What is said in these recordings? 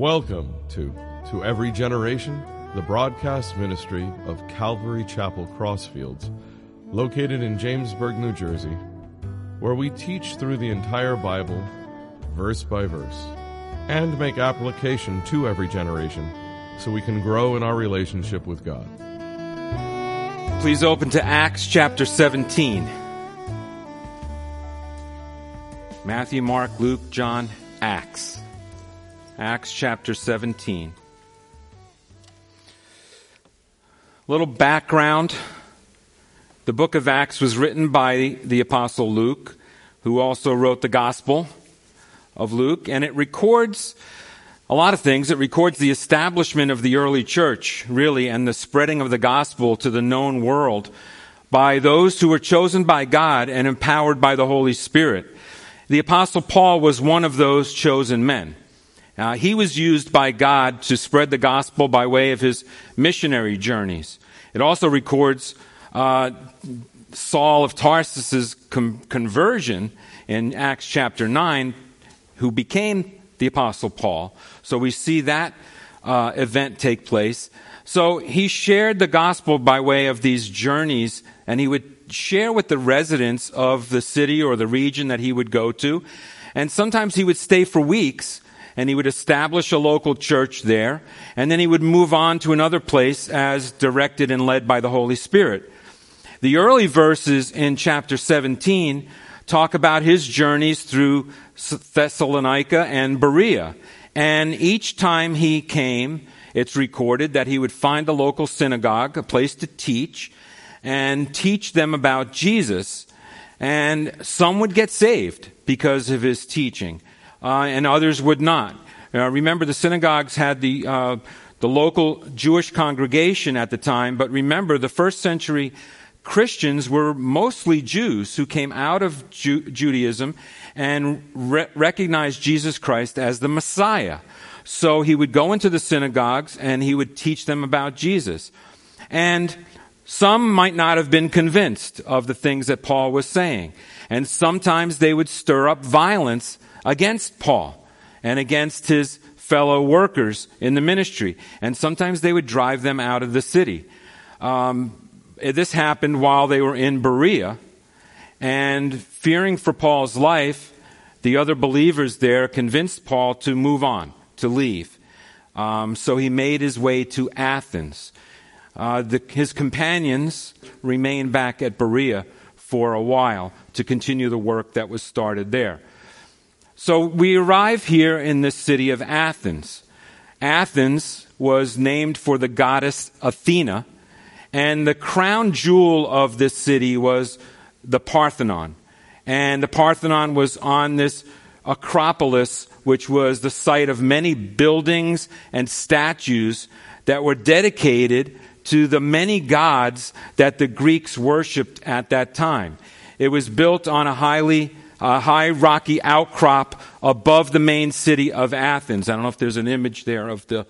Welcome to To Every Generation, the broadcast ministry of Calvary Chapel Crossfields, located in Jamesburg, New Jersey, where we teach through the entire Bible, verse by verse, and make application to every generation so we can grow in our relationship with God. Please open to Acts chapter 17. Matthew, Mark, Luke, John, Acts. Acts chapter 17. Little background. The book of Acts was written by the apostle Luke, who also wrote the gospel of Luke, and it records a lot of things. It records the establishment of the early church, really, and the spreading of the gospel to the known world by those who were chosen by God and empowered by the Holy Spirit. The apostle Paul was one of those chosen men. Uh, he was used by God to spread the gospel by way of his missionary journeys. It also records uh, Saul of Tarsus's com- conversion in Acts chapter 9, who became the Apostle Paul. So we see that uh, event take place. So he shared the gospel by way of these journeys, and he would share with the residents of the city or the region that he would go to. And sometimes he would stay for weeks and he would establish a local church there, and then he would move on to another place as directed and led by the Holy Spirit. The early verses in chapter 17 talk about his journeys through Thessalonica and Berea. And each time he came, it's recorded that he would find a local synagogue, a place to teach, and teach them about Jesus. And some would get saved because of his teaching uh, and others would not. Uh, remember, the synagogues had the, uh, the local Jewish congregation at the time, but remember, the first century Christians were mostly Jews who came out of Ju- Judaism and re- recognized Jesus Christ as the Messiah. So he would go into the synagogues and he would teach them about Jesus. And some might not have been convinced of the things that Paul was saying. And sometimes they would stir up violence against Paul and against his fellow workers in the ministry. And sometimes they would drive them out of the city. Um, this happened while they were in Berea. And fearing for Paul's life, the other believers there convinced Paul to move on, to leave. Um, so he made his way to Athens. Uh, the, his companions remained back at Berea for a while to continue the work that was started there. So we arrive here in the city of Athens. Athens was named for the goddess Athena, and the crown jewel of this city was the Parthenon. And the Parthenon was on this Acropolis, which was the site of many buildings and statues that were dedicated to the many gods that the Greeks worshiped at that time. It was built on a highly a high rocky outcrop above the main city of Athens. I don't know if there's an image there of the,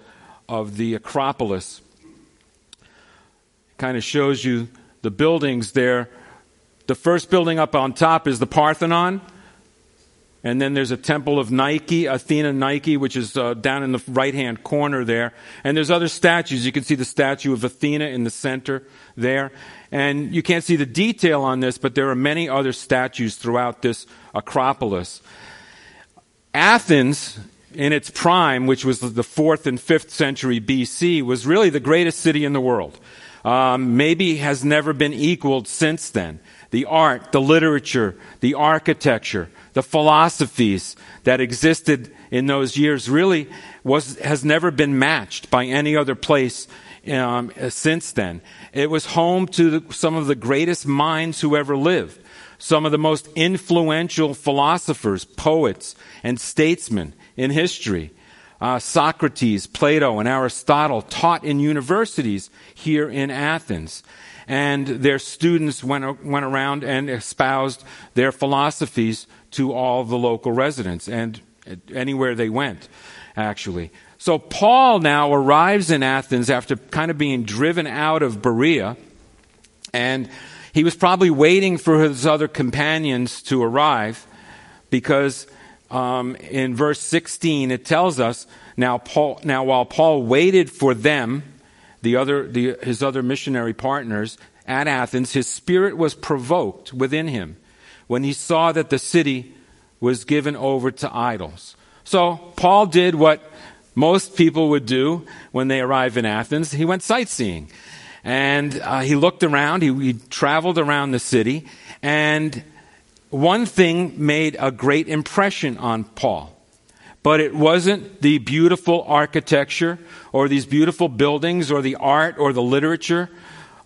of the Acropolis. Kind of shows you the buildings there. The first building up on top is the Parthenon. And then there's a temple of Nike, Athena Nike, which is uh, down in the right hand corner there. And there's other statues. You can see the statue of Athena in the center there. And you can't see the detail on this, but there are many other statues throughout this Acropolis. Athens, in its prime, which was the fourth and fifth century BC, was really the greatest city in the world. Um, maybe has never been equaled since then. The art, the literature, the architecture, the philosophies that existed in those years really was, has never been matched by any other place um, since then. It was home to the, some of the greatest minds who ever lived some of the most influential philosophers, poets, and statesmen in history. Uh, Socrates, Plato, and Aristotle taught in universities here in Athens. And their students went, went around and espoused their philosophies to all the local residents and anywhere they went, actually. So Paul now arrives in Athens after kind of being driven out of Berea. And he was probably waiting for his other companions to arrive because um, in verse 16, it tells us now, Paul, now while Paul waited for them, the other, the, his other missionary partners at Athens, his spirit was provoked within him when he saw that the city was given over to idols. So Paul did what most people would do when they arrive in Athens. He went sightseeing. And uh, he looked around, he, he traveled around the city, and one thing made a great impression on Paul. But it wasn't the beautiful architecture or these beautiful buildings or the art or the literature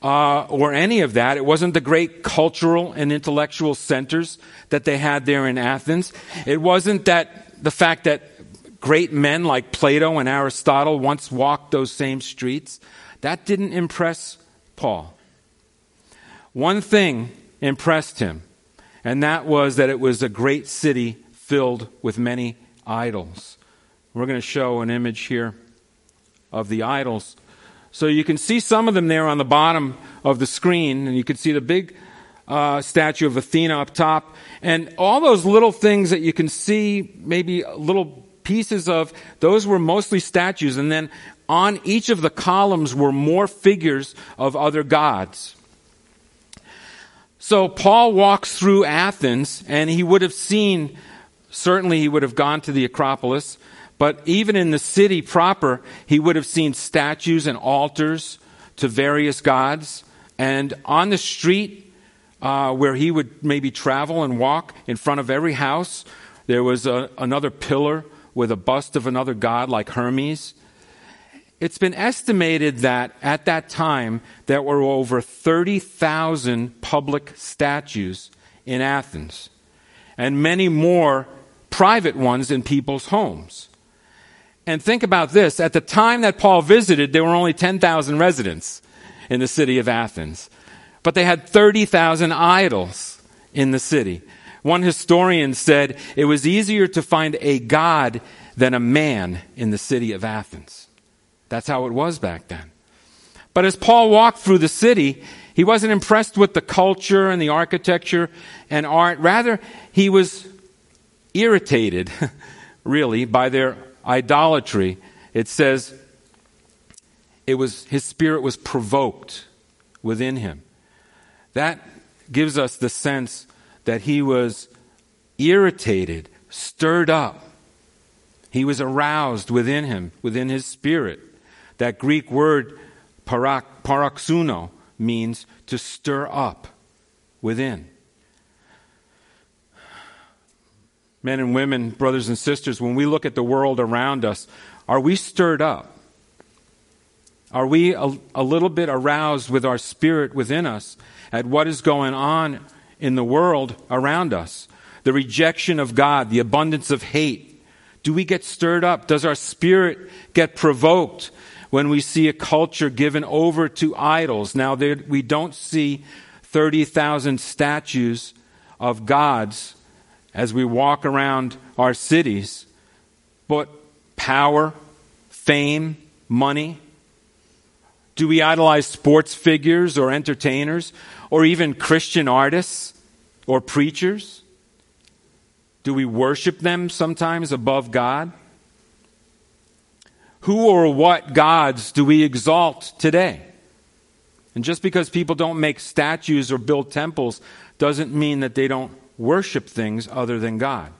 uh, or any of that. It wasn't the great cultural and intellectual centers that they had there in Athens. It wasn't that the fact that great men like Plato and Aristotle once walked those same streets. That didn't impress Paul. One thing impressed him, and that was that it was a great city filled with many idols. We're going to show an image here of the idols. So you can see some of them there on the bottom of the screen, and you can see the big uh, statue of Athena up top, and all those little things that you can see, maybe a little pieces of, those were mostly statues, and then on each of the columns were more figures of other gods. So Paul walks through Athens, and he would have seen, certainly he would have gone to the Acropolis, but even in the city proper, he would have seen statues and altars to various gods. And on the street uh, where he would maybe travel and walk, in front of every house, there was a, another pillar with a bust of another god like Hermes. It's been estimated that at that time there were over 30,000 public statues in Athens and many more private ones in people's homes. And think about this. At the time that Paul visited, there were only 10,000 residents in the city of Athens. But they had 30,000 idols in the city. One historian said it was easier to find a god than a man in the city of Athens. That's how it was back then. But as Paul walked through the city, he wasn't impressed with the culture and the architecture and art. Rather, he was irritated, really, by their idolatry, it says it was his spirit was provoked within him. That gives us the sense that he was irritated, stirred up. He was aroused within him, within his spirit. That Greek word parak, paroxuno means to stir up within. men and women, brothers and sisters, when we look at the world around us, are we stirred up? Are we a, a, little bit aroused with our spirit within us at what is going on in the world around us? The rejection of God, the abundance of hate. Do we get stirred up? Does our spirit get provoked when we see a culture given over to idols? Now, there, we don't see 30,000 statues of gods as we walk around our cities, but power, fame, money? Do we idolize sports figures or entertainers or even Christian artists or preachers? Do we worship them sometimes above God? Who or what gods do we exalt today? And just because people don't make statues or build temples doesn't mean that they don't worship things other than God.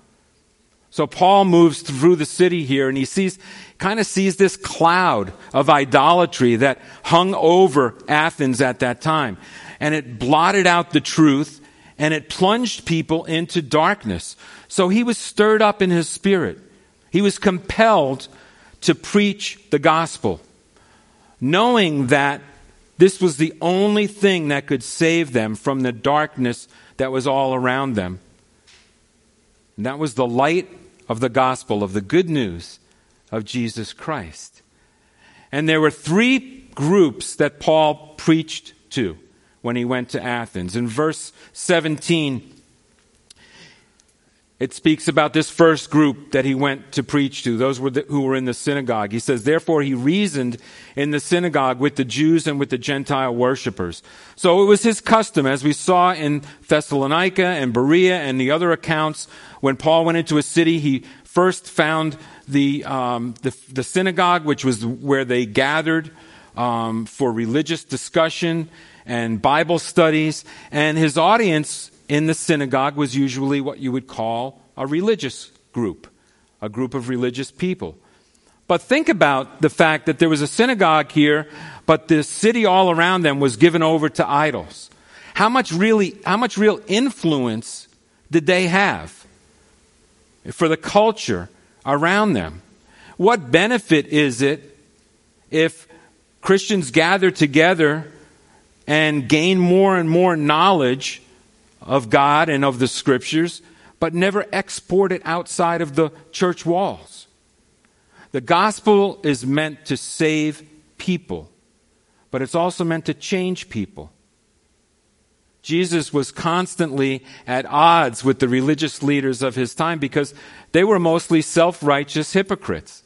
So Paul moves through the city here and he sees, kind of sees this cloud of idolatry that hung over Athens at that time. And it blotted out the truth and it plunged people into darkness. So he was stirred up in his spirit. He was compelled to preach the gospel, knowing that this was the only thing that could save them from the darkness that was all around them. And that was the light of the gospel, of the good news of Jesus Christ. And there were three groups that Paul preached to when he went to Athens. In verse 17, it speaks about this first group that he went to preach to, those were the, who were in the synagogue. He says, Therefore he reasoned in the synagogue with the Jews and with the Gentile worshippers. So it was his custom, as we saw in Thessalonica and Berea and the other accounts, when Paul went into a city, he first found the, um, the, the, synagogue, which was where they gathered um, for religious discussion and Bible studies, and his audience in the synagogue was usually what you would call a religious group, a group of religious people. But think about the fact that there was a synagogue here, but the city all around them was given over to idols. How much really, how much real influence did they have for the culture around them? What benefit is it if Christians gather together and gain more and more knowledge of God and of the scriptures, but never export it outside of the church walls. The gospel is meant to save people, but it's also meant to change people. Jesus was constantly at odds with the religious leaders of his time because they were mostly self righteous hypocrites.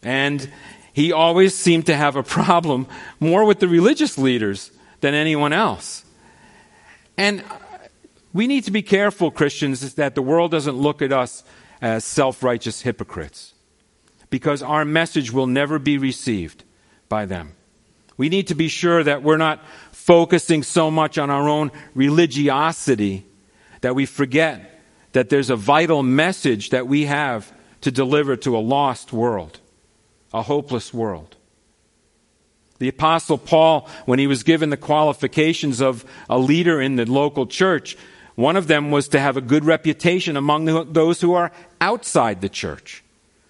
And he always seemed to have a problem more with the religious leaders than anyone else. And we need to be careful, Christians, that the world doesn't look at us as self righteous hypocrites because our message will never be received by them. We need to be sure that we're not focusing so much on our own religiosity that we forget that there's a vital message that we have to deliver to a lost world, a hopeless world. The Apostle Paul, when he was given the qualifications of a leader in the local church, one of them was to have a good reputation among those who are outside the church.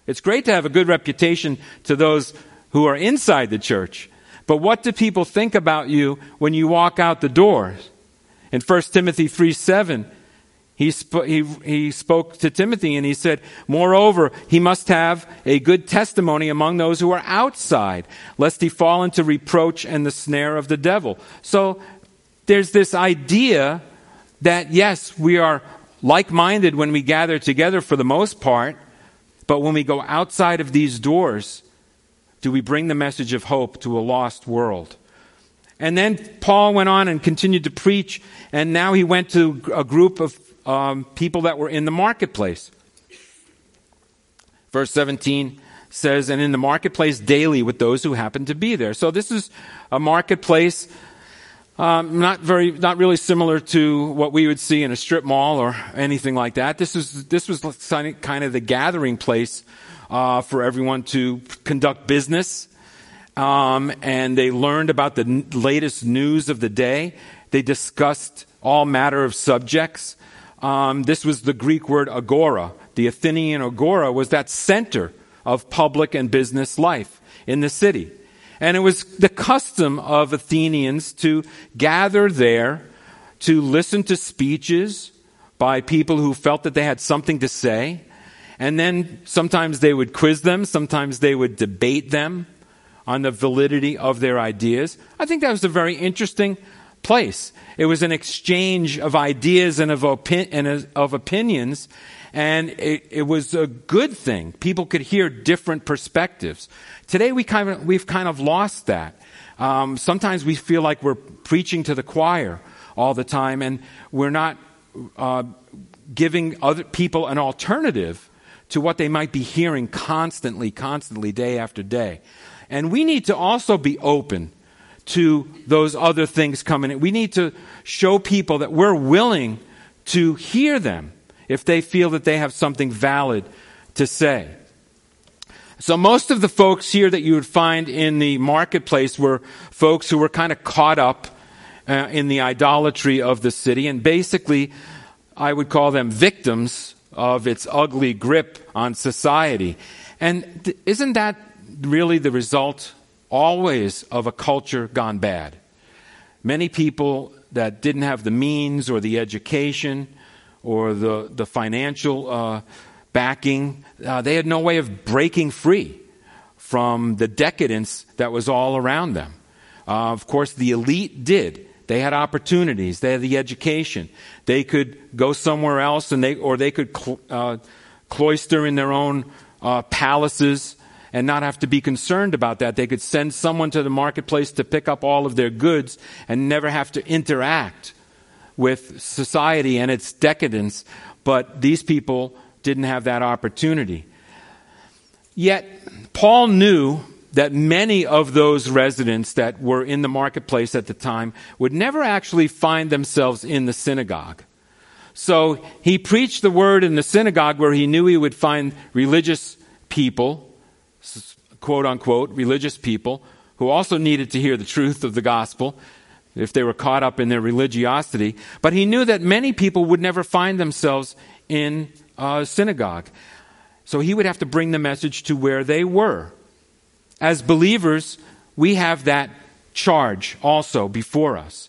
It's great to have a good reputation to those who are inside the church. But what do people think about you when you walk out the doors? In 1 Timothy 3 7, he, sp- he, he spoke to Timothy and he said, Moreover, he must have a good testimony among those who are outside, lest he fall into reproach and the snare of the devil. So there's this idea that, yes, we are like minded when we gather together for the most part, but when we go outside of these doors, do we bring the message of hope to a lost world? And then Paul went on and continued to preach, and now he went to a group of um, people that were in the marketplace. Verse 17 says, and in the marketplace daily with those who happen to be there. So this is a marketplace, um, not very, not really similar to what we would see in a strip mall or anything like that. This is this was kind of the gathering place uh, for everyone to conduct business, um, and they learned about the n- latest news of the day. They discussed all matter of subjects. Um, this was the Greek word agora. The Athenian agora was that center of public and business life in the city. And it was the custom of Athenians to gather there to listen to speeches by people who felt that they had something to say. And then sometimes they would quiz them, sometimes they would debate them on the validity of their ideas. I think that was a very interesting place. It was an exchange of ideas and of, opi- and of opinions, and it, it, was a good thing. People could hear different perspectives. Today, we kind of, we've kind of lost that. Um, sometimes we feel like we're preaching to the choir all the time, and we're not uh, giving other people an alternative to what they might be hearing constantly, constantly, day after day. And we need to also be open to those other things coming in. We need to show people that we're willing to hear them if they feel that they have something valid to say. So most of the folks here that you would find in the marketplace were folks who were kind of caught up uh, in the idolatry of the city and basically I would call them victims of its ugly grip on society. And th- isn't that really the result always of a culture gone bad. Many people that didn't have the means or the education or the, the financial uh, backing, uh, they had no way of breaking free from the decadence that was all around them. Uh, of course, the elite did. They had opportunities. They had the education. They could go somewhere else, and they or they could cl- uh, cloister in their own uh, palaces and not have to be concerned about that. They could send someone to the marketplace to pick up all of their goods and never have to interact with society and its decadence. But these people didn't have that opportunity. Yet, Paul knew that many of those residents that were in the marketplace at the time would never actually find themselves in the synagogue. So he preached the word in the synagogue where he knew he would find religious people, quote unquote, religious people, who also needed to hear the truth of the gospel if they were caught up in their religiosity. But he knew that many people would never find themselves in a synagogue. So he would have to bring the message to where they were. As believers, we have that charge also before us.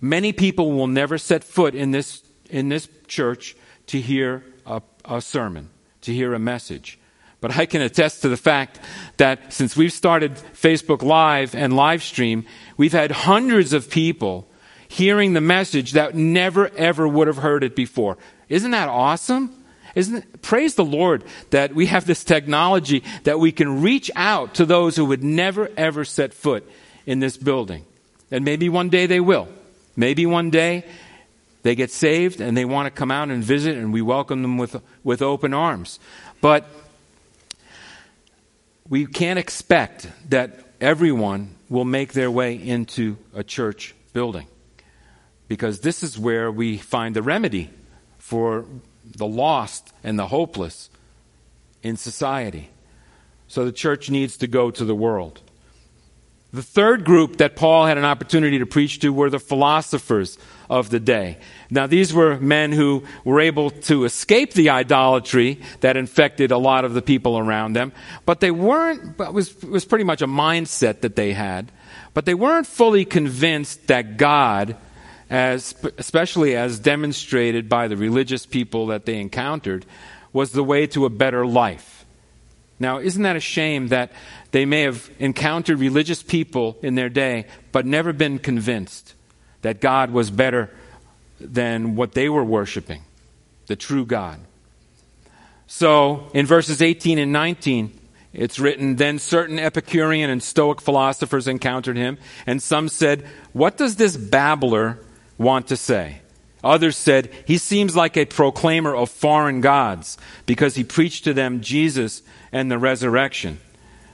Many people will never set foot in this, in this church to hear a, a sermon, to hear a message. But I can attest to the fact that since we've started Facebook Live and live stream, we've had hundreds of people hearing the message that never ever would have heard it before. Isn't that awesome? Isn't it? Praise the Lord that we have this technology that we can reach out to those who would never ever set foot in this building. And maybe one day they will. Maybe one day they get saved and they want to come out and visit and we welcome them with, with open arms. But we can't expect that everyone will make their way into a church building because this is where we find the remedy for the lost and the hopeless in society. So the church needs to go to the world. The third group that Paul had an opportunity to preach to were the philosophers of the day. Now, these were men who were able to escape the idolatry that infected a lot of the people around them, but they weren't, it was, it was pretty much a mindset that they had, but they weren't fully convinced that God, as, especially as demonstrated by the religious people that they encountered, was the way to a better life. Now, isn't that a shame that they may have encountered religious people in their day, but never been convinced that God was better than what they were worshiping, the true God? So, in verses 18 and 19, it's written, Then certain Epicurean and Stoic philosophers encountered him, and some said, What does this babbler want to say? Others said, He seems like a proclaimer of foreign gods because he preached to them Jesus and the resurrection.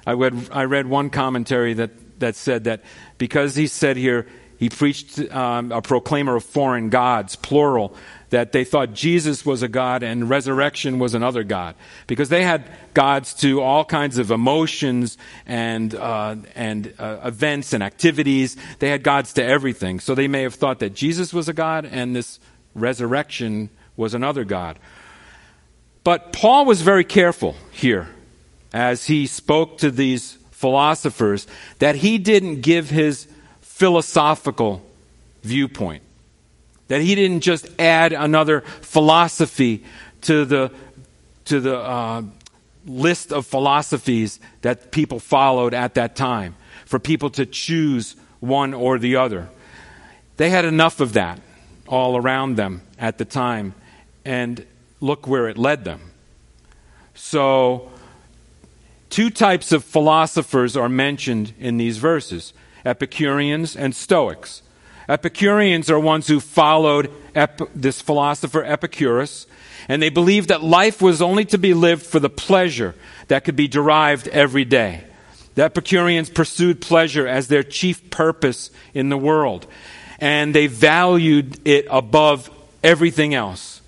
I read, I read one commentary that, that said that because he said here, he preached um, a proclaimer of foreign gods, plural, that they thought Jesus was a God and resurrection was another God. Because they had gods to all kinds of emotions and, uh, and uh, events and activities. They had gods to everything. So they may have thought that Jesus was a God and this resurrection was another God. But Paul was very careful here as he spoke to these philosophers that he didn't give his philosophical viewpoint. That he didn't just add another philosophy to the, to the uh, list of philosophies that people followed at that time for people to choose one or the other. They had enough of that all around them at the time, and look where it led them. So, two types of philosophers are mentioned in these verses Epicureans and Stoics. Epicureans are ones who followed Ep- this philosopher Epicurus, and they believed that life was only to be lived for the pleasure that could be derived every day. The Epicureans pursued pleasure as their chief purpose in the world, and they valued it above everything else.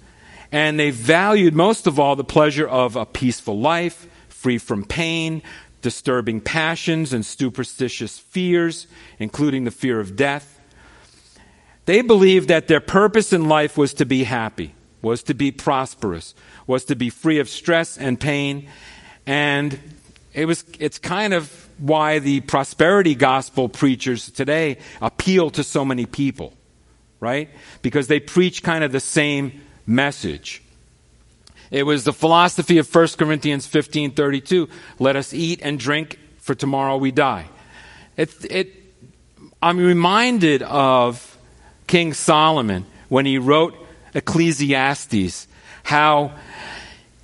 And they valued most of all the pleasure of a peaceful life, free from pain, disturbing passions, and superstitious fears, including the fear of death. They believed that their purpose in life was to be happy, was to be prosperous, was to be free of stress and pain. And it was, it's kind of why the prosperity gospel preachers today appeal to so many people, right? Because they preach kind of the same message. It was the philosophy of 1 Corinthians 15:32, let us eat and drink for tomorrow we die. It, it I'm reminded of King Solomon when he wrote Ecclesiastes, how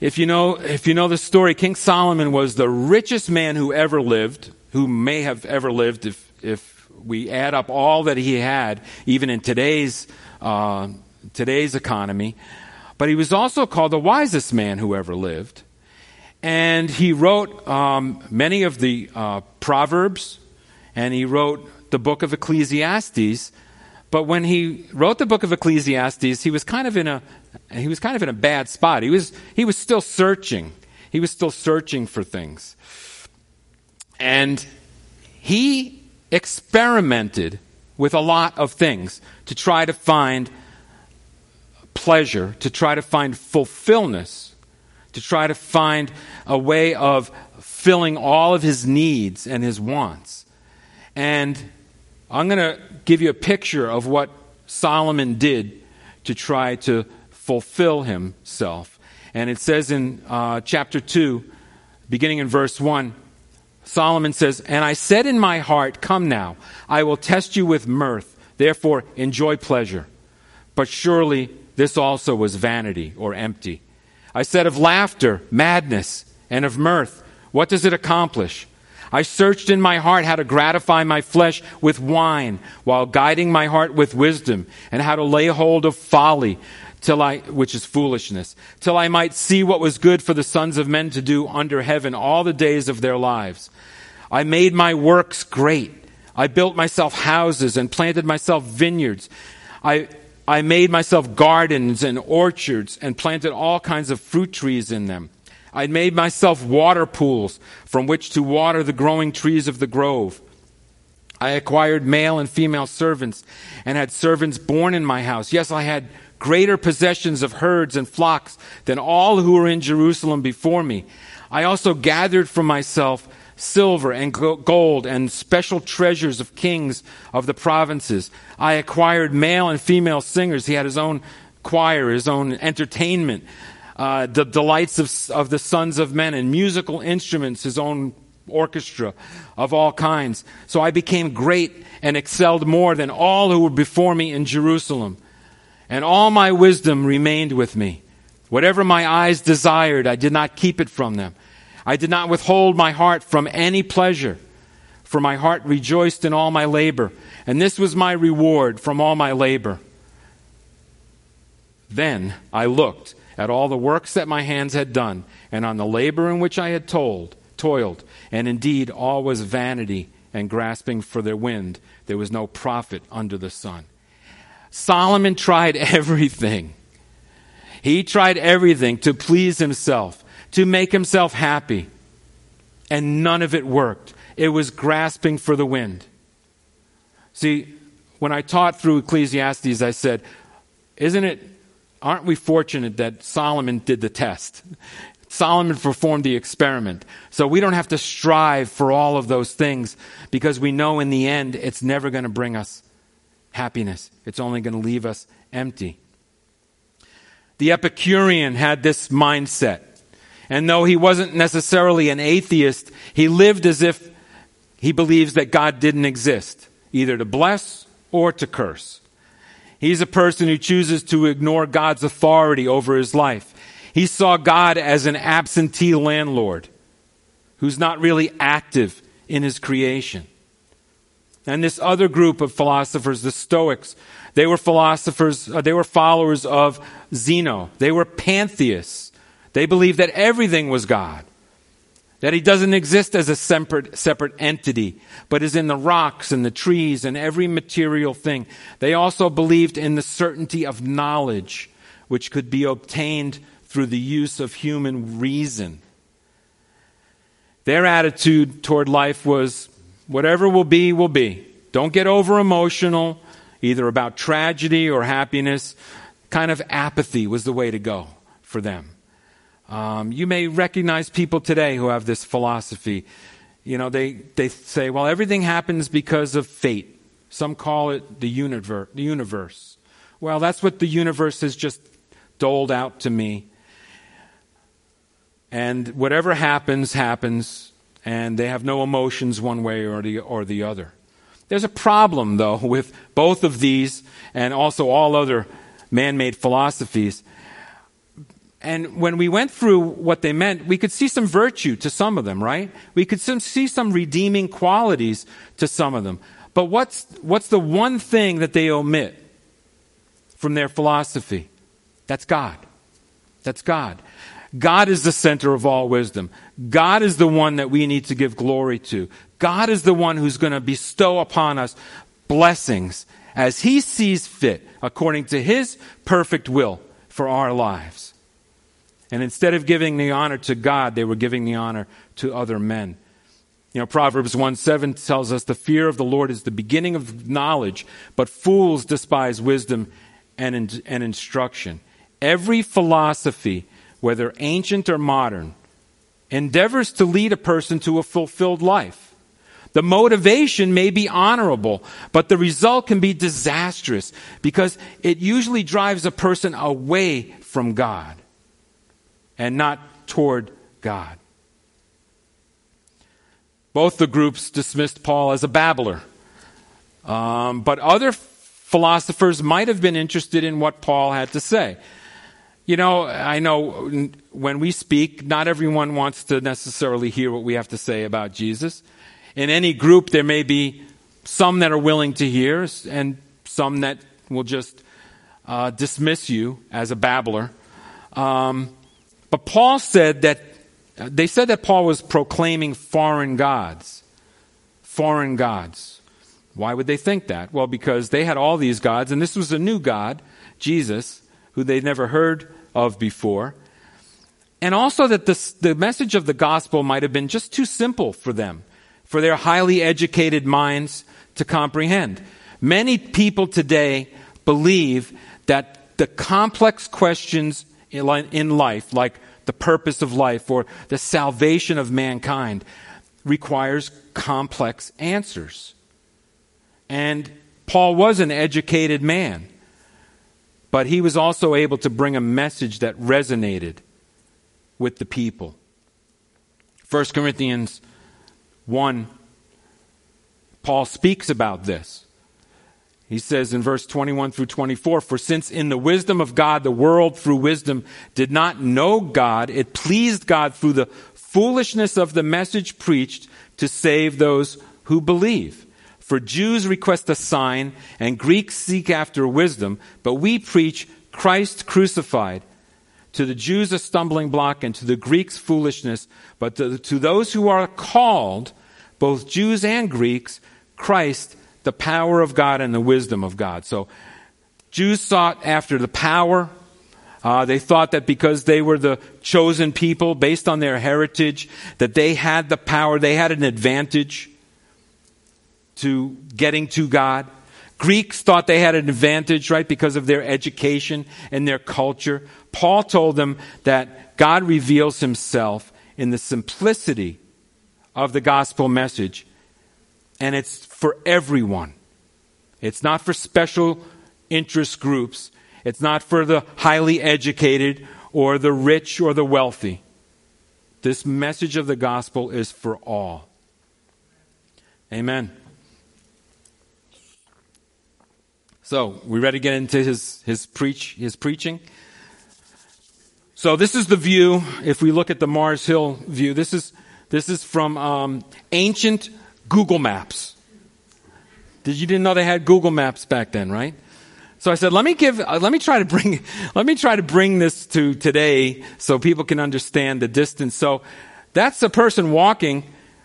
if you know if you know the story, King Solomon was the richest man who ever lived, who may have ever lived if if we add up all that he had, even in today's uh, today's economy. But he was also called the wisest man who ever lived. And he wrote um, many of the uh, Proverbs, and he wrote the book of Ecclesiastes. But when he wrote the book of Ecclesiastes, he was kind of in a he was kind of in a bad spot. He was he was still searching. He was still searching for things. And he experimented with a lot of things to try to find pleasure, to try to find fulfillment, to try to find a way of filling all of his needs and his wants. And I'm going to give you a picture of what Solomon did to try to fulfill himself. And it says in uh, chapter 2, beginning in verse 1, Solomon says, And I said in my heart, Come now, I will test you with mirth, therefore enjoy pleasure. But surely this also was vanity or empty. I said of laughter, madness, and of mirth, what does it accomplish? I searched in my heart how to gratify my flesh with wine, while guiding my heart with wisdom, and how to lay hold of folly, till I, which is foolishness, till I might see what was good for the sons of men to do under heaven all the days of their lives. I made my works great. I built myself houses and planted myself vineyards. I, I made myself gardens and orchards and planted all kinds of fruit trees in them. I made myself water pools from which to water the growing trees of the grove. I acquired male and female servants and had servants born in my house. Yes, I had greater possessions of herds and flocks than all who were in Jerusalem before me. I also gathered for myself silver and gold and special treasures of kings of the provinces. I acquired male and female singers. He had his own choir, his own entertainment, uh, the delights of, of the sons of men, and musical instruments, his own orchestra of all kinds. So I became great and excelled more than all who were before me in Jerusalem. And all my wisdom remained with me. Whatever my eyes desired, I did not keep it from them. I did not withhold my heart from any pleasure, for my heart rejoiced in all my labor, and this was my reward from all my labor. Then I looked at all the works that my hands had done, and on the labor in which I had told, toiled, and indeed all was vanity and grasping for the wind. There was no profit under the sun. Solomon tried everything. He tried everything to please himself, to make himself happy. And none of it worked. It was grasping for the wind. See, when I taught through Ecclesiastes, I said, Isn't it, aren't we fortunate that Solomon did the test? Solomon performed the experiment. So we don't have to strive for all of those things because we know in the end it's never going to bring us happiness. It's only going to leave us empty. The Epicurean had this mindset. And though he wasn't necessarily an atheist, he lived as if he believes that God didn't exist, either to bless or to curse. He's a person who chooses to ignore God's authority over his life. He saw God as an absentee landlord who's not really active in his creation. And this other group of philosophers, the Stoics, they were philosophers, uh, they were followers of Zeno. They were pantheists. They believed that everything was God, that he doesn't exist as a separate, separate entity, but is in the rocks and the trees and every material thing. They also believed in the certainty of knowledge, which could be obtained through the use of human reason. Their attitude toward life was Whatever will be, will be. Don't get over emotional, either about tragedy or happiness. Kind of apathy was the way to go for them. Um, you may recognize people today who have this philosophy. You know, they, they say, well, everything happens because of fate. Some call it the universe, the universe. Well, that's what the universe has just doled out to me. And whatever happens, happens and they have no emotions one way or the, or the other. There's a problem, though, with both of these and also all other man made philosophies. And when we went through what they meant, we could see some virtue to some of them, right? We could see some redeeming qualities to some of them. But what's, what's the one thing that they omit from their philosophy? That's God. That's God. God is the center of all wisdom. God is the one that we need to give glory to. God is the one who's going to bestow upon us blessings as He sees fit according to His perfect will for our lives. And instead of giving the honor to God, they were giving the honor to other men. You know, Proverbs 1 7 tells us the fear of the Lord is the beginning of knowledge, but fools despise wisdom and, and instruction. Every philosophy, whether ancient or modern, endeavors to lead a person to a fulfilled life. The motivation may be honorable, but the result can be disastrous because it usually drives a person away from God and not toward God. Both the groups dismissed Paul as a babbler, um, but other philosophers might have been interested in what Paul had to say. You know, I know when we speak, not everyone wants to necessarily hear what we have to say about Jesus. In any group, there may be some that are willing to hear and some that will just uh, dismiss you as a babbler. Um, but Paul said that, they said that Paul was proclaiming foreign gods. Foreign gods. Why would they think that? Well, because they had all these gods, and this was a new God, Jesus, who they'd never heard of before. And also that this, the message of the gospel might have been just too simple for them, for their highly educated minds to comprehend. Many people today believe that the complex questions in life, like the purpose of life or the salvation of mankind, requires complex answers. And Paul was an educated man but he was also able to bring a message that resonated with the people. 1 Corinthians 1, Paul speaks about this. He says in verse 21 through 24 For since in the wisdom of God the world through wisdom did not know God, it pleased God through the foolishness of the message preached to save those who believe. For Jews request a sign and Greeks seek after wisdom, but we preach Christ crucified. To the Jews a stumbling block and to the Greeks foolishness, but to, to those who are called, both Jews and Greeks, Christ, the power of God and the wisdom of God. So Jews sought after the power. Uh, they thought that because they were the chosen people based on their heritage, that they had the power, they had an advantage to getting to God. Greeks thought they had an advantage, right, because of their education and their culture. Paul told them that God reveals himself in the simplicity of the gospel message, and it's for everyone. It's not for special interest groups, it's not for the highly educated or the rich or the wealthy. This message of the gospel is for all. Amen. So, we ready to get into his, his preach, his preaching? So this is the view. If we look at the Mars Hill view, this is this is from um, ancient Google Maps. Did you didn't know they had Google Maps back then, right? So I said, let me give, uh, let me try to bring, let me try to bring this to today so people can understand the distance. So that's the person walking.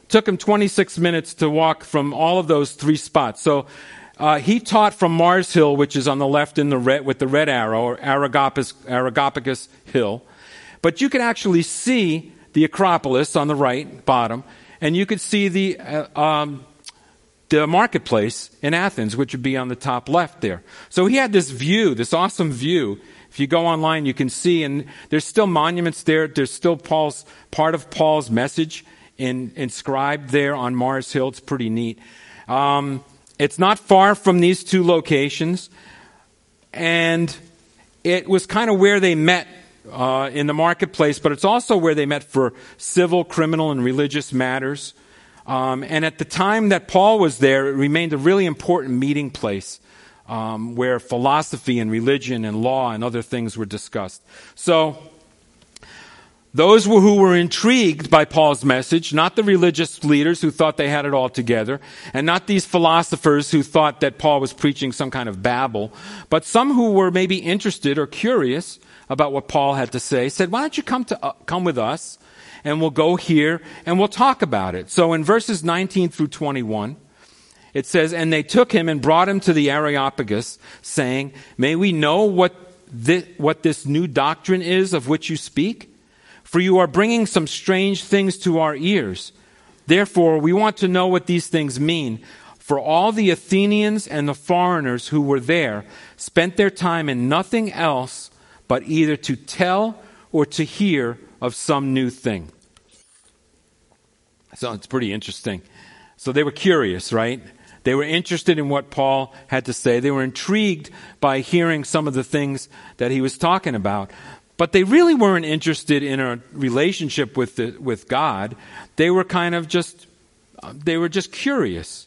Took him 26 minutes to walk from all of those three spots. So uh, he taught from Mars Hill, which is on the left in the red, with the red arrow, or Areopagus, Areopagus Hill. But you can actually see the Acropolis on the right, bottom, and you could see the, uh, um, the marketplace in Athens, which would be on the top left there. So he had this view, this awesome view. If you go online, you can see, and there's still monuments there. There's still Paul's, part of Paul's message in, inscribed there on Mars Hill. It's pretty neat. Um, it's not far from these two locations, and it was kind of where they met uh, in the marketplace, but it's also where they met for civil, criminal, and religious matters. Um, and at the time that Paul was there, it remained a really important meeting place um, where philosophy and religion and law and other things were discussed. So, those who were intrigued by Paul's message, not the religious leaders who thought they had it all together, and not these philosophers who thought that Paul was preaching some kind of babble, but some who were maybe interested or curious about what Paul had to say, said, "Why don't you come to uh, come with us, and we'll go here and we'll talk about it." So in verses 19 through 21, it says, "And they took him and brought him to the Areopagus, saying, "May we know what this, what this new doctrine is of which you speak?" For you are bringing some strange things to our ears. Therefore, we want to know what these things mean. For all the Athenians and the foreigners who were there spent their time in nothing else but either to tell or to hear of some new thing. So it's pretty interesting. So they were curious, right? They were interested in what Paul had to say. They were intrigued by hearing some of the things that he was talking about. But they really weren't interested in a relationship with, the, with God. They were kind of just, they were just curious.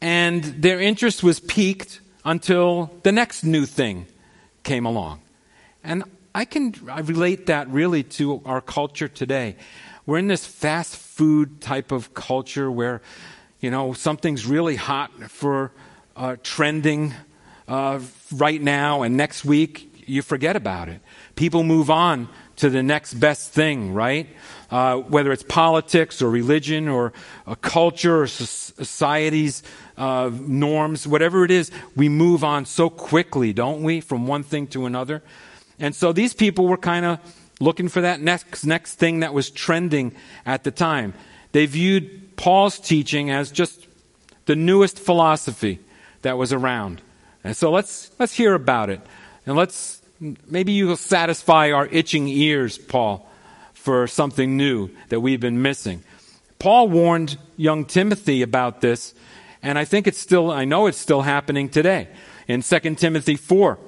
And their interest was piqued until the next new thing came along. And I can I relate that really to our culture today. We're in this fast food type of culture where, you know, something's really hot for uh, trending uh, right now, and next week you forget about it. People move on to the next best thing, right? Uh, whether it's politics or religion or a culture or society's uh, norms, whatever it is, we move on so quickly, don't we, from one thing to another? And so these people were kind of looking for that next next thing that was trending at the time. They viewed Paul's teaching as just the newest philosophy that was around. And so let's let's hear about it. And let's Maybe you will satisfy our itching ears, Paul, for something new that we've been missing. Paul warned young Timothy about this, and I think it's still, I know it's still happening today. In 2 Timothy 4,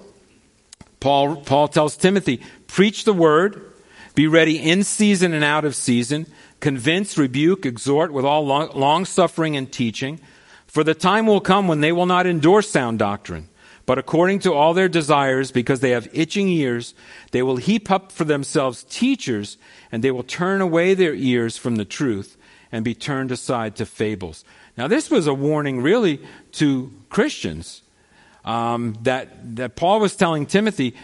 Paul, Paul tells Timothy, preach the word, be ready in season and out of season, convince, rebuke, exhort with all long, long suffering and teaching. For the time will come when they will not endure sound doctrine but according to all their desires, because they have itching ears, they will heap up for themselves teachers, and they will turn away their ears from the truth and be turned aside to fables. Now, this was a warning really to Christians um, that, that Paul was telling Timothy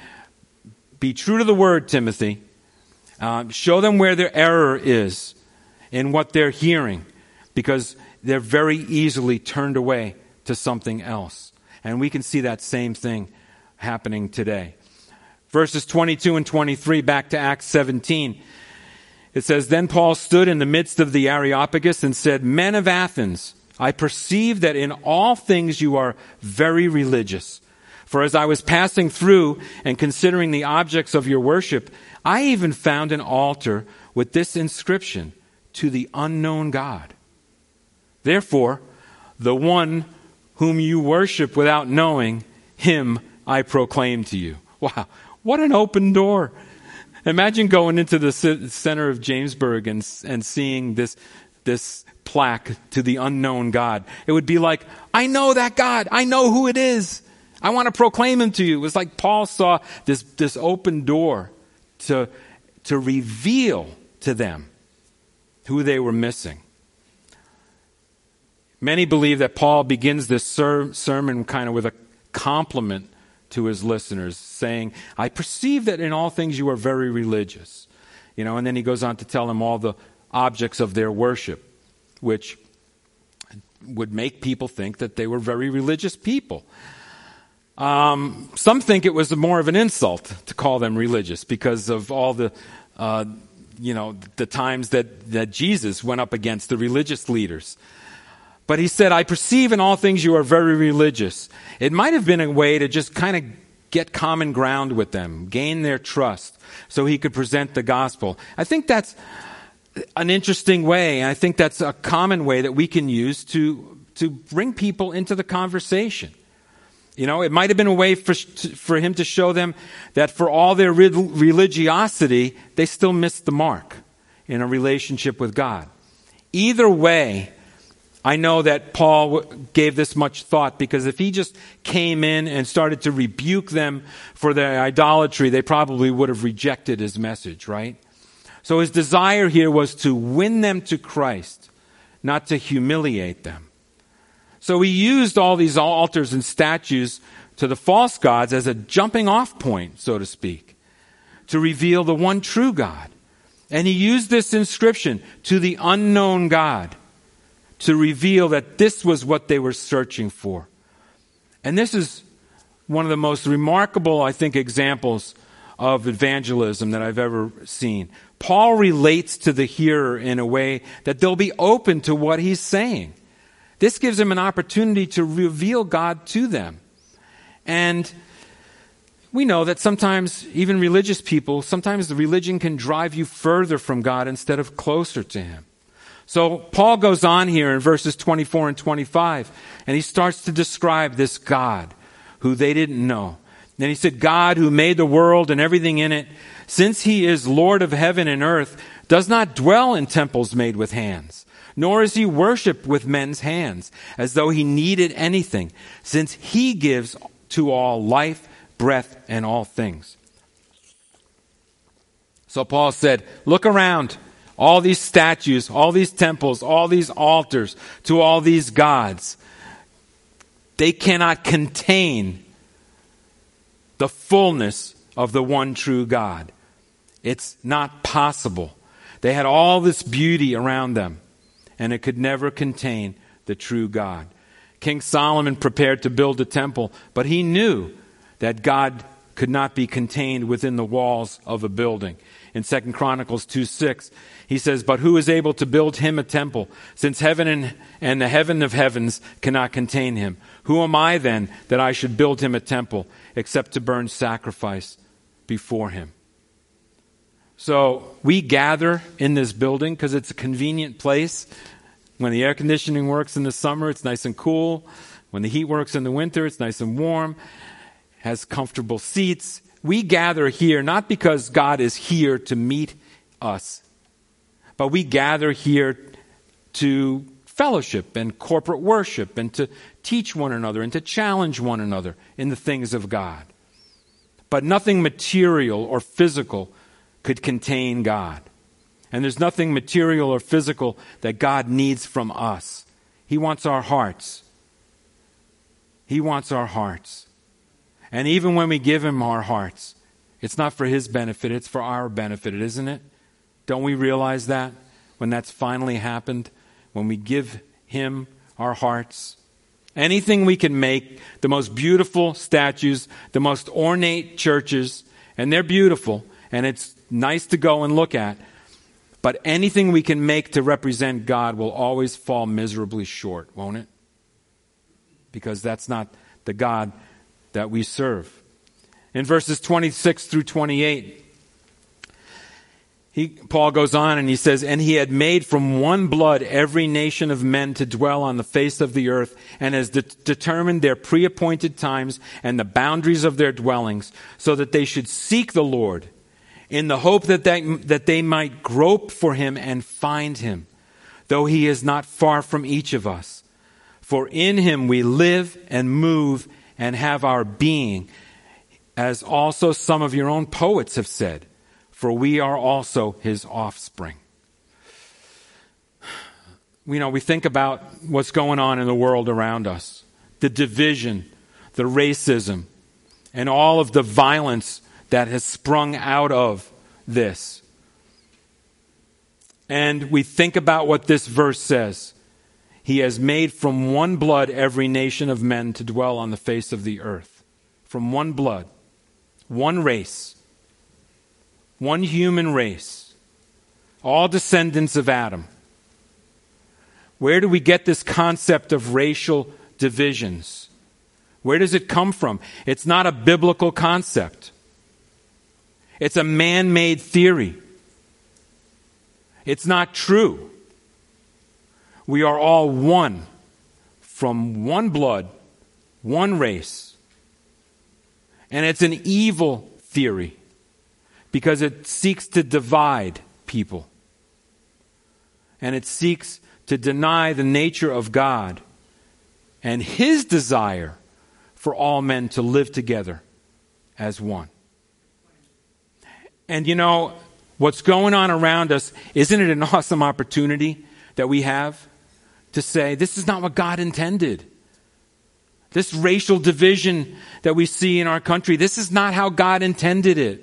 be true to the word, Timothy. Um, show them where their error is in what they're hearing, because they're very easily turned away to something else. And we can see that same thing happening today. Verses 22 and 23, back to Acts 17. It says, Then Paul stood in the midst of the Areopagus and said, Men of Athens, I perceive that in all things you are very religious. For as I was passing through and considering the objects of your worship, I even found an altar with this inscription, To the unknown God. Therefore, the one whom you worship without knowing, him I proclaim to you. Wow, what an open door. Imagine going into the center of Jamesburg and, and seeing this, this plaque to the unknown God. It would be like, I know that God. I know who it is. I want to proclaim him to you. It was like Paul saw this, this open door to, to reveal to them who they were missing. Many believe that Paul begins this ser- sermon kind of with a compliment to his listeners, saying, I perceive that in all things you are very religious. You know, and then he goes on to tell them all the objects of their worship, which would make people think that they were very religious people. Um, some think it was more of an insult to call them religious because of all the, uh, you know, the times that, that Jesus went up against the religious leaders. But he said, I perceive in all things you are very religious. It might have been a way to just kind of get common ground with them, gain their trust, so he could present the gospel. I think that's an interesting way. and I think that's a common way that we can use to, to bring people into the conversation. You know, it might have been a way for, for him to show them that for all their religiosity, they still missed the mark in a relationship with God Either way, I know that Paul gave this much thought because if he just came in and started to rebuke them for their idolatry, they probably would have rejected his message, right? So his desire here was to win them to Christ, not to humiliate them. So he used all these altars and statues to the false gods as a jumping off point, so to speak, to reveal the one true God. And he used this inscription to the unknown God to reveal that this was what they were searching for. And this is one of the most remarkable, I think, examples of evangelism that I've ever seen. Paul relates to the hearer in a way that they'll be open to what he's saying. This gives him an opportunity to reveal God to them. And we know that sometimes, even religious people, sometimes the religion can drive you further from God instead of closer to Him. So Paul goes on here in verses 24 and 25, and he starts to describe this God who they didn't know. Then he said, God who made the world and everything in it, since he is Lord of heaven and earth, does not dwell in temples made with hands nor is he worshiped with men's hands, as though he needed anything, since he gives to all life, breath, and all things. So Paul said, Look around. All these statues, all these temples, all these altars to all these gods, they cannot contain the fullness of the one true God. It's not possible. They had all this beauty around them and it could never contain the true God. King Solomon prepared to build a temple, but he knew that God could not be contained within the walls of a building. In 2 Chronicles 2 6, he says, But who is able to build him a temple, since heaven and, and the heaven of heavens cannot contain him? Who am I then that I should build him a temple, except to burn sacrifice before him? So we gather in this building because it's a convenient place. When the air conditioning works in the summer, it's nice and cool. When the heat works in the winter, it's nice and warm, has comfortable seats. We gather here not because God is here to meet us, but we gather here to fellowship and corporate worship and to teach one another and to challenge one another in the things of God. But nothing material or physical could contain God. And there's nothing material or physical that God needs from us. He wants our hearts. He wants our hearts. And even when we give Him our hearts, it's not for His benefit, it's for our benefit, isn't it? Don't we realize that when that's finally happened? When we give Him our hearts? Anything we can make, the most beautiful statues, the most ornate churches, and they're beautiful, and it's nice to go and look at, but anything we can make to represent God will always fall miserably short, won't it? Because that's not the God that we serve. In verses 26 through 28, he, Paul goes on and he says, And he had made from one blood every nation of men to dwell on the face of the earth, and has de- determined their pre appointed times and the boundaries of their dwellings, so that they should seek the Lord in the hope that they, that they might grope for him and find him, though he is not far from each of us. For in him we live and move and have our being, as also some of your own poets have said, for we are also his offspring. You know, we think about what's going on in the world around us the division, the racism, and all of the violence that has sprung out of this. And we think about what this verse says. He has made from one blood every nation of men to dwell on the face of the earth. From one blood, one race, one human race, all descendants of Adam. Where do we get this concept of racial divisions? Where does it come from? It's not a biblical concept. It's a man made theory. It's not true. We are all one from one blood, one race. And it's an evil theory because it seeks to divide people. and it seeks to deny the nature of God and his desire for all men to live together as one. And you know, what's going on around us, isn't it an awesome opportunity that we have to say, this is not what God intended? This racial division that we see in our country, this is not how God intended it.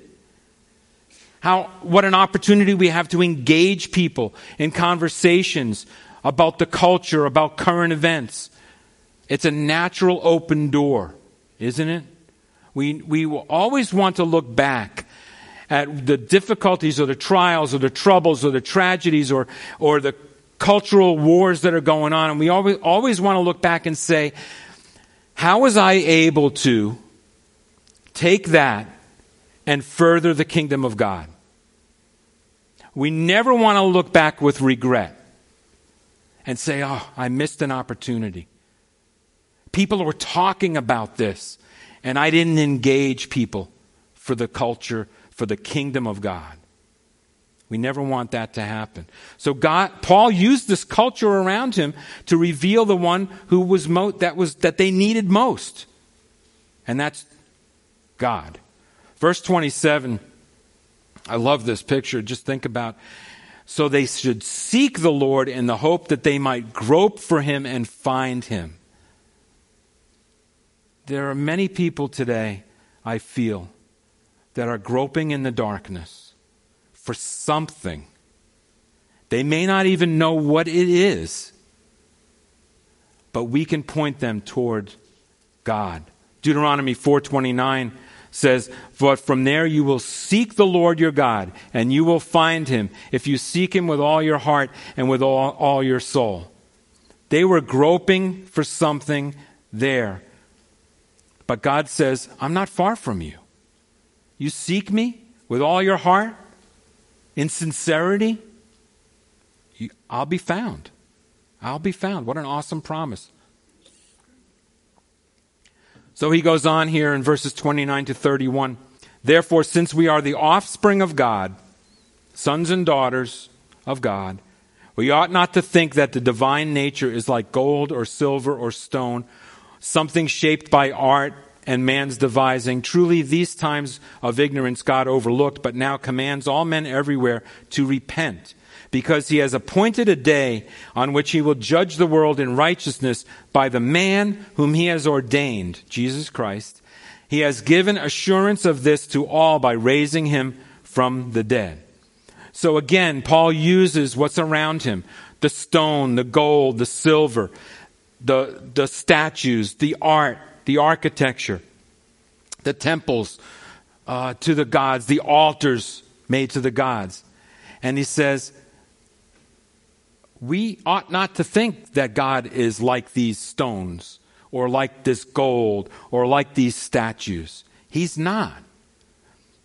How, what an opportunity we have to engage people in conversations about the culture, about current events. It's a natural open door, isn't it? We, we will always want to look back at the difficulties or the trials or the troubles or the tragedies or, or the cultural wars that are going on. And we always, always want to look back and say, how was I able to take that and further the kingdom of God? We never want to look back with regret and say, oh, I missed an opportunity. People were talking about this, and I didn't engage people for the culture, for the kingdom of God. We never want that to happen. So God, Paul used this culture around him to reveal the one who was mo- that was that they needed most, and that's God. Verse twenty-seven. I love this picture. Just think about. So they should seek the Lord in the hope that they might grope for him and find him. There are many people today, I feel, that are groping in the darkness for something. They may not even know what it is, but we can point them toward God. Deuteronomy 4:29 says, "But from there you will seek the Lord your God, and you will find him if you seek him with all your heart and with all, all your soul." They were groping for something there. But God says, I'm not far from you. You seek me with all your heart in sincerity, you, I'll be found. I'll be found. What an awesome promise. So he goes on here in verses 29 to 31. Therefore, since we are the offspring of God, sons and daughters of God, we ought not to think that the divine nature is like gold or silver or stone, something shaped by art and man's devising. Truly, these times of ignorance God overlooked, but now commands all men everywhere to repent, because he has appointed a day on which he will judge the world in righteousness by the man whom he has ordained, Jesus Christ. He has given assurance of this to all by raising him from the dead. So again, Paul uses what's around him the stone, the gold, the silver, the, the statues, the art, the architecture, the temples uh, to the gods, the altars made to the gods. And he says, we ought not to think that God is like these stones or like this gold or like these statues. He's not.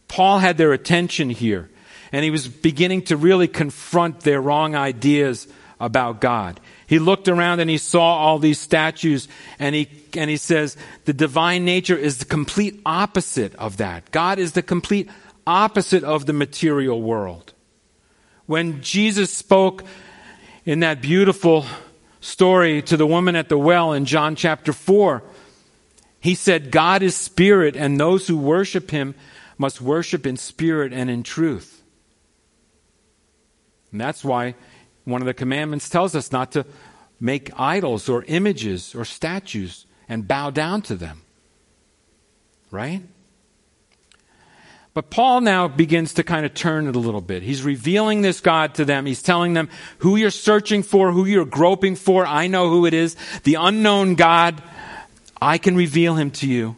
Paul had their attention here, and he was beginning to really confront their wrong ideas about God. He looked around and he saw all these statues and he, and he says, the divine nature is the complete opposite of that. God is the complete opposite of the material world. When Jesus spoke in that beautiful story to the woman at the well in John chapter 4, he said, God is spirit, and those who worship him must worship in spirit and in truth. And that's why one of the commandments tells us not to make idols or images or statues and bow down to them. Right? But Paul now begins to kind of turn it a little bit. He's revealing this God to them. He's telling them who you're searching for, who you're groping for. I know who it is. The unknown God. I can reveal him to you.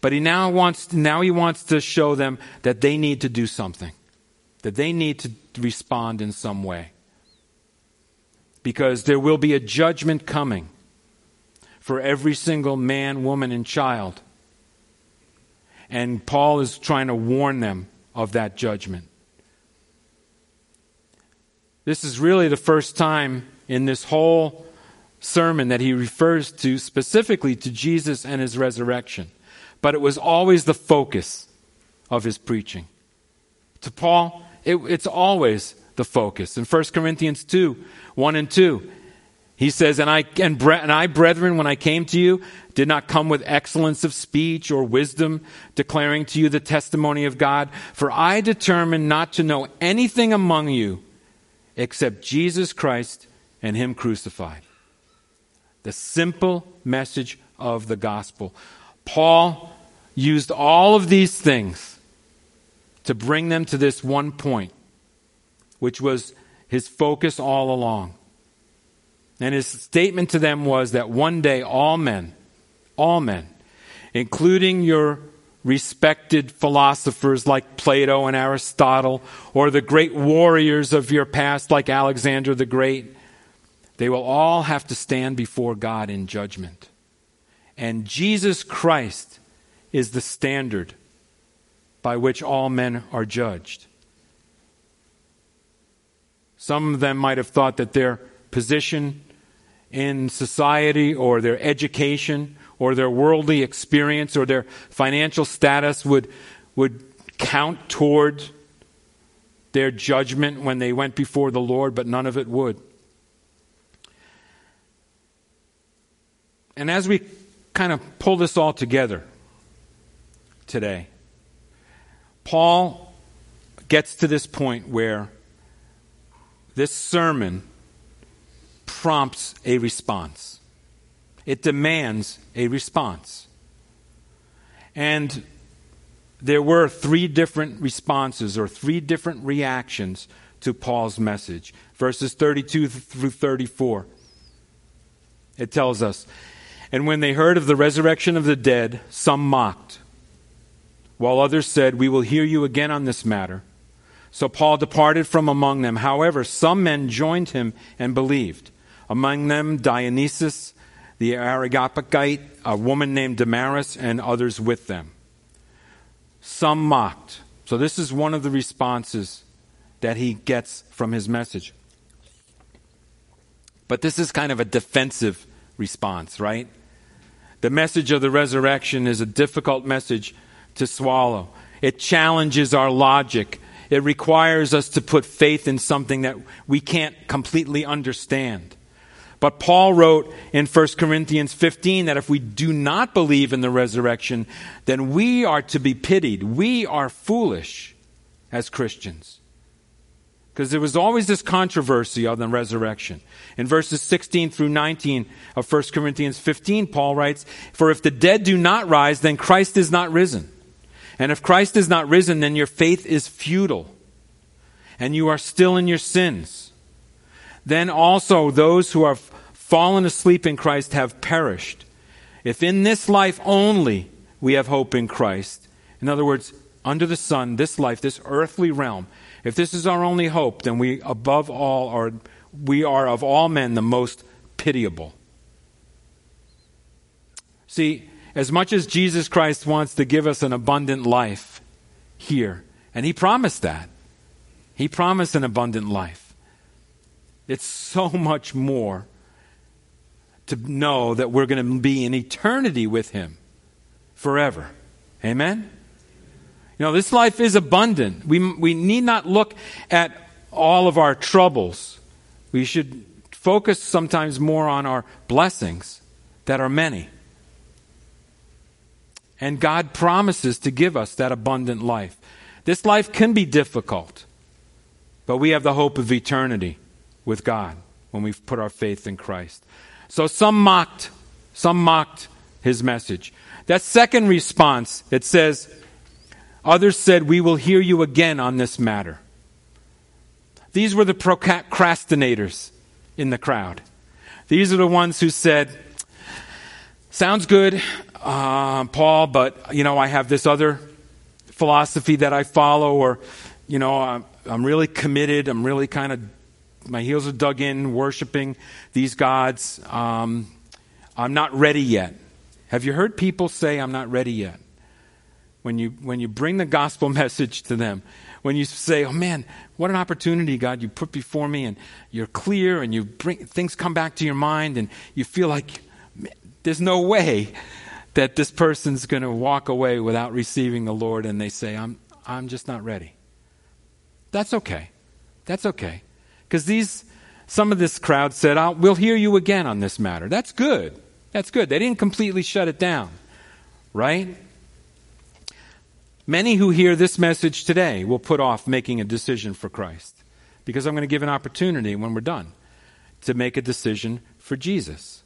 But he now wants, now he wants to show them that they need to do something. That they need to respond in some way because there will be a judgment coming for every single man, woman, and child. And Paul is trying to warn them of that judgment. This is really the first time in this whole sermon that he refers to specifically to Jesus and his resurrection. But it was always the focus of his preaching. To Paul, it, it's always the focus. In 1 Corinthians 2 1 and 2, he says, and I, and, bre- and I, brethren, when I came to you, did not come with excellence of speech or wisdom, declaring to you the testimony of God. For I determined not to know anything among you except Jesus Christ and Him crucified. The simple message of the gospel. Paul used all of these things to bring them to this one point, which was his focus all along. And his statement to them was that one day all men, all men, including your respected philosophers like Plato and Aristotle, or the great warriors of your past like Alexander the Great, they will all have to stand before God in judgment. And Jesus Christ is the standard by which all men are judged. Some of them might have thought that their position in society or their education or their worldly experience or their financial status would, would count toward their judgment when they went before the Lord, but none of it would. And as we kind of pull this all together today, Paul gets to this point where this sermon prompts a response. It demands a response. And there were three different responses or three different reactions to Paul's message. Verses 32 through 34. It tells us, And when they heard of the resurrection of the dead, some mocked, while others said, We will hear you again on this matter. So Paul departed from among them. However, some men joined him and believed. Among them, Dionysius the Areopagite, a woman named Damaris, and others with them. Some mocked. So, this is one of the responses that he gets from his message. But this is kind of a defensive response, right? The message of the resurrection is a difficult message to swallow. It challenges our logic. It requires us to put faith in something that we can't completely understand. But Paul wrote in 1 Corinthians 15 that if we do not believe in the resurrection, then we are to be pitied. We are foolish as Christians. Because there was always this controversy on the resurrection. In verses 16 through 19 of 1 Corinthians 15, Paul writes, For if the dead do not rise, then Christ is not risen. And if Christ is not risen, then your faith is futile, and you are still in your sins. Then also those who have fallen asleep in Christ have perished. If in this life only we have hope in Christ, in other words, under the sun, this life, this earthly realm, if this is our only hope, then we above all are we are of all men the most pitiable. See, as much as Jesus Christ wants to give us an abundant life here, and he promised that. He promised an abundant life. It's so much more to know that we're going to be in eternity with Him forever. Amen? You know, this life is abundant. We, we need not look at all of our troubles. We should focus sometimes more on our blessings that are many. And God promises to give us that abundant life. This life can be difficult, but we have the hope of eternity with God when we put our faith in Christ. So some mocked, some mocked his message. That second response, it says, others said, We will hear you again on this matter. These were the procrastinators in the crowd. These are the ones who said, Sounds good, uh, Paul, but, you know, I have this other philosophy that I follow, or, you know, I'm, I'm really committed, I'm really kind of my heels are dug in, worshiping these gods. Um, I'm not ready yet. Have you heard people say, I'm not ready yet? When you, when you bring the gospel message to them, when you say, oh man, what an opportunity, God, you put before me, and you're clear, and you bring, things come back to your mind, and you feel like there's no way that this person's going to walk away without receiving the Lord, and they say, I'm, I'm just not ready. That's okay. That's okay. Because these, some of this crowd said, we'll hear you again on this matter. That's good. That's good. They didn't completely shut it down, right? Many who hear this message today will put off making a decision for Christ because I'm going to give an opportunity when we're done to make a decision for Jesus.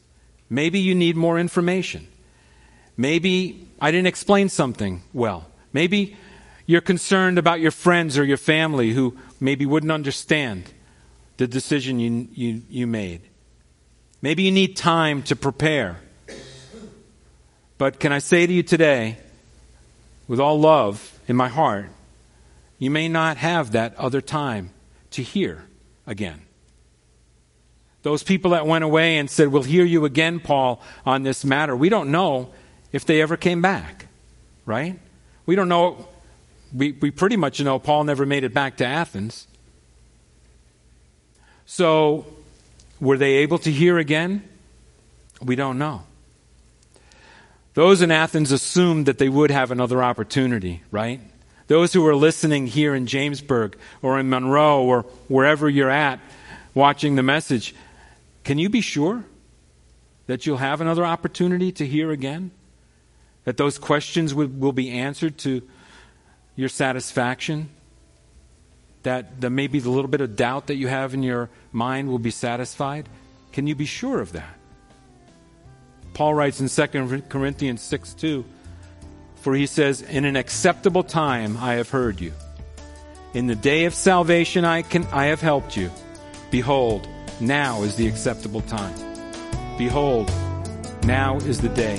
Maybe you need more information. Maybe I didn't explain something well. Maybe you're concerned about your friends or your family who maybe wouldn't understand the decision you, you, you made. Maybe you need time to prepare. But can I say to you today, with all love in my heart, you may not have that other time to hear again. Those people that went away and said, We'll hear you again, Paul, on this matter, we don't know if they ever came back, right? We don't know. We, we pretty much know Paul never made it back to Athens. So, were they able to hear again? We don't know. Those in Athens assumed that they would have another opportunity, right? Those who are listening here in Jamesburg or in Monroe or wherever you're at watching the message, can you be sure that you'll have another opportunity to hear again? That those questions will, will be answered to your satisfaction? That, that maybe the little bit of doubt that you have in your mind will be satisfied? Can you be sure of that? Paul writes in 2 Corinthians 6 2, for he says, In an acceptable time I have heard you. In the day of salvation I, can, I have helped you. Behold, now is the acceptable time. Behold, now is the day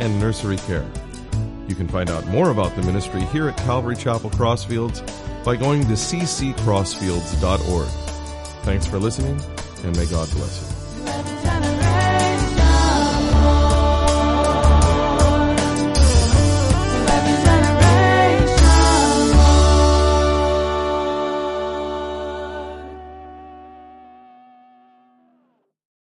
and nursery care. You can find out more about the ministry here at Calvary Chapel Crossfields by going to cccrossfields.org. Thanks for listening and may God bless you.